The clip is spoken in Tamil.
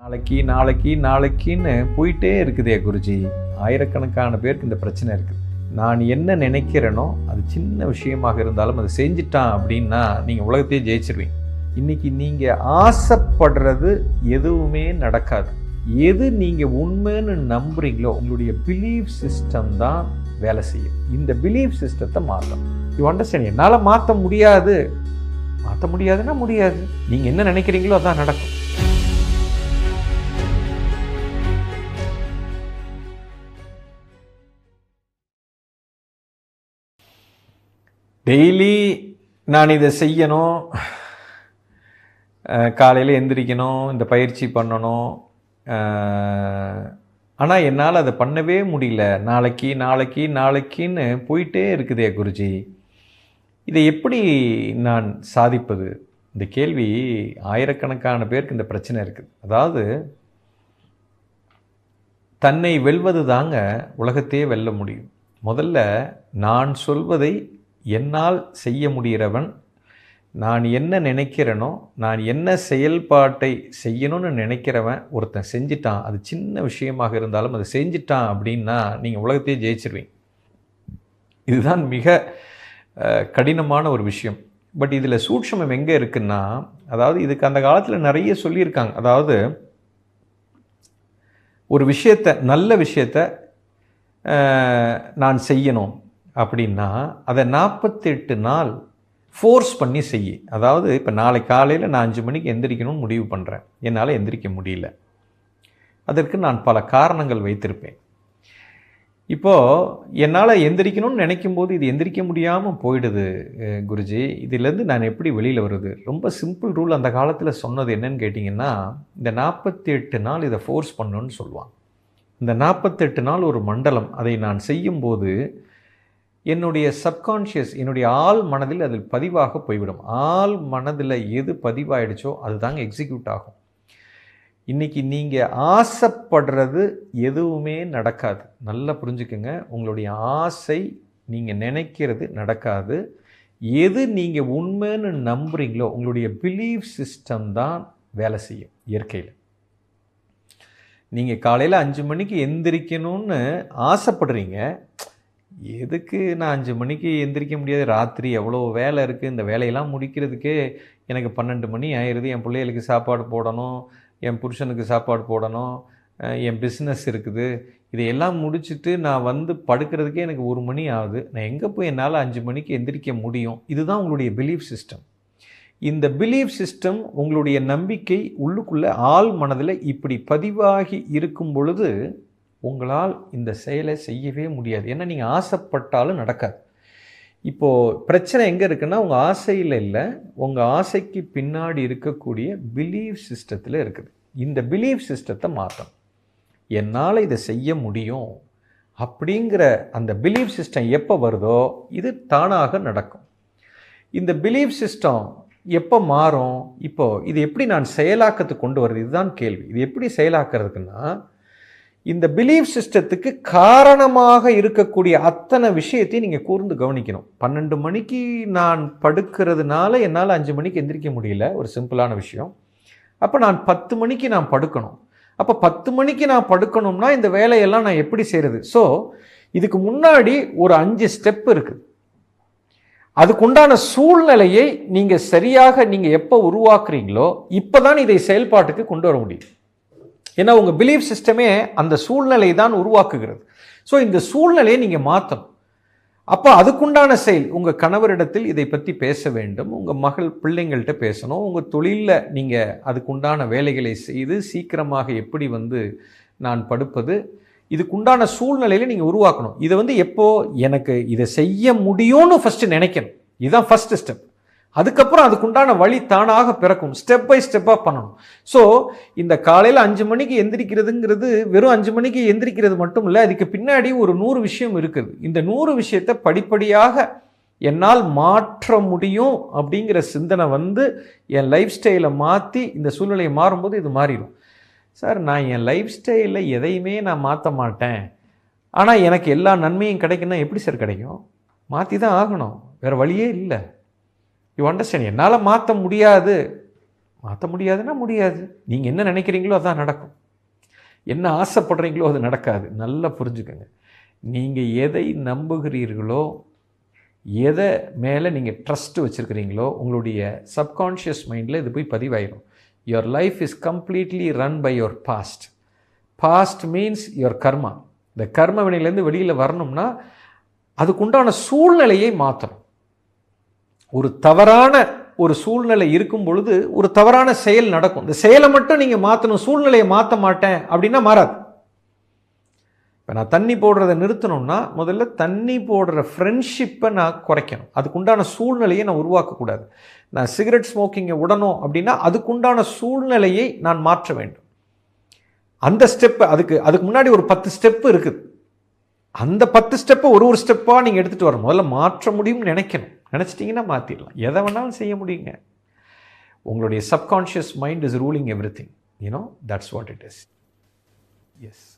நாளைக்கு நாளைக்கு நாளைக்குன்னு போயிட்டே இருக்குதே குருஜி. ஆயிரக்கணக்கான பேருக்கு இந்த பிரச்சனை இருக்குது. நான் என்ன நினைக்கிறேனோ அது சின்ன விஷயமாக இருந்தாலும் அதை செஞ்சிட்டான் அப்படின்னா நீங்கள் உலகத்தையே ஜெயிச்சிருவீங்க. இன்னைக்கு நீங்கள் ஆசைப்படுறது எதுவுமே நடக்காது. எது நீங்கள் உண்மைன்னு நம்புறீங்களோ உங்களுடைய பிலீஃப் சிஸ்டம் தான் வேலை செய்யும். இந்த பிலீஃப் சிஸ்டத்தை மாற்றும் யூ அண்டர்ஸ்டாண்ட் என்னால் மாற்ற முடியாது. மாற்ற முடியாதுன்னா முடியாது. நீங்கள் என்ன நினைக்கிறீங்களோ அதான் நடக்கும். டெய்லி நான் இதை செய்யணும். காலையில் எந்திரிக்கணும் இந்த பயிற்சி பண்ணணும். ஆனால் என்னால் அதை பண்ணவே முடியல. நாளைக்கு நாளைக்கு நாளைக்குன்னு போயிட்டே இருக்குதே குருஜி. இதை எப்படி நான் சாதிப்பது? இந்த கேள்வி ஆயிரக்கணக்கான பேருக்கு இந்த பிரச்சனை இருக்குது. அதாவது தன்னை வெல்வது தாங்க உலகத்தையே வெல்ல முடியும். முதல்ல நான் சொல்வதை என்னால் செய்ய முடிகிறவன் நான் என்ன நினைக்கிறேனோ நான் என்ன செயல்பாட்டை செய்யணும்னு நினைக்கிறவன் ஒருத்தன் செஞ்சிட்டான். அது சின்ன விஷயமாக இருந்தாலும் அது செஞ்சிட்டான் அப்படின்னா நீங்கள் உலகத்தையே ஜெயிச்சிருவீங்க. இதுதான் மிக கடினமான ஒரு விஷயம். பட் இதில் சூட்சமம் எங்கே இருக்குன்னா அதாவது இதுக்கு அந்த காலத்தில் நிறைய சொல்லியிருக்காங்க. அதாவது ஒரு விஷயத்தை நல்ல விஷயத்தை நான் செய்யணும். அப்படின்னா அதை நாற்பத்தெட்டு நாள் ஃபோர்ஸ் பண்ணி செய்ய. அதாவது இப்போ நாளை காலையில் நான் அஞ்சு மணிக்கு எந்திரிக்கணும்னு முடிவு பண்ணுறேன் என்னால் எந்திரிக்க முடியல. அதற்கு நான் பல காரணங்கள் வைத்திருப்பேன். இப்போது என்னால் எந்திரிக்கணும்னு நினைக்கும் போது இது எந்திரிக்க முடியாமல் போயிடுது குருஜி. இதிலேருந்து நான் எப்படி வெளியில் வருது? ரொம்ப சிம்பிள் ரூல் அந்த காலத்தில் சொன்னது என்னன்னு கேட்டிங்கன்னா இந்த நாற்பத்தி எட்டு நாள் இதை ஃபோர்ஸ் பண்ணணுன்னு சொல்லுவான் இந்த நாற்பத்தெட்டு நாள் ஒரு மண்டலம். அதை நான் செய்யும்போது என்னுடைய சப்கான்ஷியஸ் என்னுடைய ஆள் மனதில் அதில் பதிவாக போய்விடும். ஆள் மனதில் எது பதிவாயிடுச்சோ அதுதாங்க எக்ஸிக்யூட் ஆகும். இன்றைக்கி நீங்கள் ஆசைப்படுறது எதுவுமே நடக்காது. நல்லா புரிஞ்சுக்குங்க. உங்களுடைய ஆசை நீங்கள் நினைக்கிறது நடக்காது. எது நீங்கள் உண்மைன்னு நம்புறீங்களோ உங்களுடைய பிலீஃப் சிஸ்டம் தான் வேலை செய்யும் இயற்கையில். நீங்கள் காலையில் அஞ்சு மணிக்கு எந்திரிக்கணும்னு ஆசைப்படுறீங்க. எதுக்கு நான் அஞ்சு மணிக்கு எந்திரிக்க முடியாது? ராத்திரி எவ்வளோ வேலை இருக்குது இந்த வேலையெல்லாம் முடிக்கிறதுக்கே எனக்கு பன்னெண்டு மணி ஆயிடுது என் பிள்ளைகளுக்கு சாப்பாடு போடணும். என் புருஷனுக்கு சாப்பாடு போடணும். என் பிஸ்னஸ் இருக்குது. இதையெல்லாம் முடிச்சுட்டு நான் வந்து படுக்கிறதுக்கே எனக்கு ஒரு மணி ஆகுது. நான் எங்கே போய் என்னால் அஞ்சு மணிக்கு எந்திரிக்க முடியும்? இதுதான் உங்களுடைய பிலீஃப் சிஸ்டம் இந்த பிலீஃப் சிஸ்டம் உங்களுடைய நம்பிக்கை உள்ளுக்குள்ளே ஆள் மனதில் இப்படி பதிவாகி இருக்கும் பொழுது உங்களால் இந்த செயலை செய்யவே முடியாது. ஏன்னா நீங்கள் ஆசைப்பட்டாலும் நடக்காது. இப்போது பிரச்சனை எங்கே இருக்குன்னா உங்கள் ஆசையில் இல்லை. உங்கள் ஆசைக்கு பின்னாடி இருக்கக்கூடிய பிலீஃப் சிஸ்டத்தில் இருக்குது. இந்த பிலீஃப் சிஸ்டத்தை மாற்றணும் என்னால் இதை செய்ய முடியும் அப்படிங்கிற அந்த பிலீஃப் சிஸ்டம் எப்போ வருதோ இது தானாக நடக்கும். இந்த பிலீஃப் சிஸ்டம் எப்போ மாறும்? இப்போது இது எப்படி நான் செயலாக்கத்துக்கு கொண்டு வருது? இதுதான் கேள்வி. இது எப்படி செயலாக்கிறதுக்குன்னா இந்த பிலீஃப் சிஸ்டத்துக்கு காரணமாக இருக்கக்கூடிய அத்தனை விஷயத்தையும் நீங்கள் கூர்ந்து கவனிக்கணும். பன்னெண்டு மணிக்கு நான் படுக்கிறதுனால என்னால் அஞ்சு மணிக்கு எந்திரிக்க முடியல ஒரு சிம்பிளான விஷயம். அப்போ நான் பத்து மணிக்கு நான் படுக்கணும். அப்போ பத்து மணிக்கு நான் படுக்கணும்னா இந்த வேலையெல்லாம் நான் எப்படி செய்கிறது ஸோ இதுக்கு முன்னாடி ஒரு அஞ்சு ஸ்டெப் இருக்குது அதுக்குண்டான சூழ்நிலையை நீங்கள் சரியாக நீங்கள் எப்போ உருவாக்குறீங்களோ இப்போ தான் இதை செயல்பாட்டுக்கு கொண்டு வர முடியும். ஏன்னா உங்கள் பிலீஃப் சிஸ்டமே அந்த சூழ்நிலை தான் உருவாக்குகிறது. ஸோ இந்த சூழ்நிலையை நீங்கள் மாற்றணும் அப்போ அதுக்குண்டான செயல் உங்கள் கணவரிடத்தில் இதை பற்றி பேச வேண்டும் உங்கள் மகள் பிள்ளைங்கள்ட்ட பேசணும் உங்கள் தொழிலில் நீங்கள் அதுக்குண்டான வேலைகளை செய்து சீக்கிரமாக எப்படி வந்து நான் படுப்பது இதுக்குண்டான சூழ்நிலையில் நீங்கள் உருவாக்கணும். இதை வந்து எப்போது எனக்கு இதை செய்ய முடியும்னு ஃபஸ்ட்டு நினைக்கணும். இதுதான் ஃபஸ்ட்டு ஸ்டெப் அதுக்கப்புறம் அதுக்குண்டான வழி தானாக பிறக்கும். ஸ்டெப் பை ஸ்டெப்பாக பண்ணணும். ஸோ இந்த காலையில் அஞ்சு மணிக்கு எந்திரிக்கிறதுங்கிறது வெறும் அஞ்சு மணிக்கு எந்திரிக்கிறது மட்டும் இல்லை அதுக்கு பின்னாடி ஒரு நூறு விஷயம் இருக்குது. இந்த நூறு விஷயத்தை படிப்படியாக என்னால் மாற்ற முடியும் அப்படிங்கிற சிந்தனை வந்து என் லைஃப் ஸ்டைலை மாற்றி இந்த சூழ்நிலையை மாறும்போது இது மாறிடும். சார் நான் என் லைஃப் ஸ்டைலில் எதையுமே நான் மாற்ற மாட்டேன். ஆனால் எனக்கு எல்லா நன்மையும் கிடைக்குன்னா எப்படி சார் கிடைக்கும்? மாற்றி தான் ஆகணும். வேறு வழியே இல்லை. யூ அண்டர்ஸ்டாண்ட் என்னால் மாற்ற முடியாது. மாற்ற முடியாதுன்னா முடியாது. நீங்கள் என்ன நினைக்கிறீங்களோ அதான் நடக்கும். என்ன ஆசைப்படுறீங்களோ அது நடக்காது. நல்லா புரிஞ்சுக்கோங்க. நீங்கள் எதை நம்புகிறீர்களோ எதை மேலே நீங்கள் ட்ரஸ்ட் வச்சுருக்கிறீங்களோ உங்களுடைய சப்கான்ஷியஸ் மைண்டில் இது போய் பதிவாயிடும் your life is completely run by your past past means your karma இந்த கர்ம வினையிலேருந்து வெளியில் வரணும்னா அதுக்குண்டான சூழ்நிலையை மாற்றணும் ஒரு தவறான ஒரு சூழ்நிலை இருக்கும் பொழுது ஒரு தவறான செயல் நடக்கும். இந்த செயலை மட்டும் நீங்கள் மாற்றணும் சூழ்நிலையை மாற்ற மாட்டேன் அப்படின்னா மாறாது. இப்போ நான் தண்ணி போடுறதை நிறுத்தணும்னா முதல்ல தண்ணி போடுற ஃப்ரெண்ட்ஷிப்பை நான் குறைக்கணும். அதுக்குண்டான சூழ்நிலையை நான் உருவாக்கக்கூடாது. நான் சிகரெட் ஸ்மோக்கிங்கை விடணும் அப்படின்னா அதுக்குண்டான சூழ்நிலையை நான் மாற்ற வேண்டும். அந்த ஸ்டெப்பு அதுக்கு அதுக்கு முன்னாடி ஒரு பத்து ஸ்டெப்பு இருக்குது. அந்த பத்து ஸ்டெப்பை ஒரு ஒரு ஸ்டெப்பாக நீங்கள் எடுத்துகிட்டு வரணும். முதல்ல மாற்ற முடியும்னு நினைக்கணும். நினச்சிட்டிங்கன்னா மாற்றிடலாம் எதை வேணாலும் செய்ய முடியுங்க. உங்களுடைய subconscious mind is ruling everything you know that's what it is yes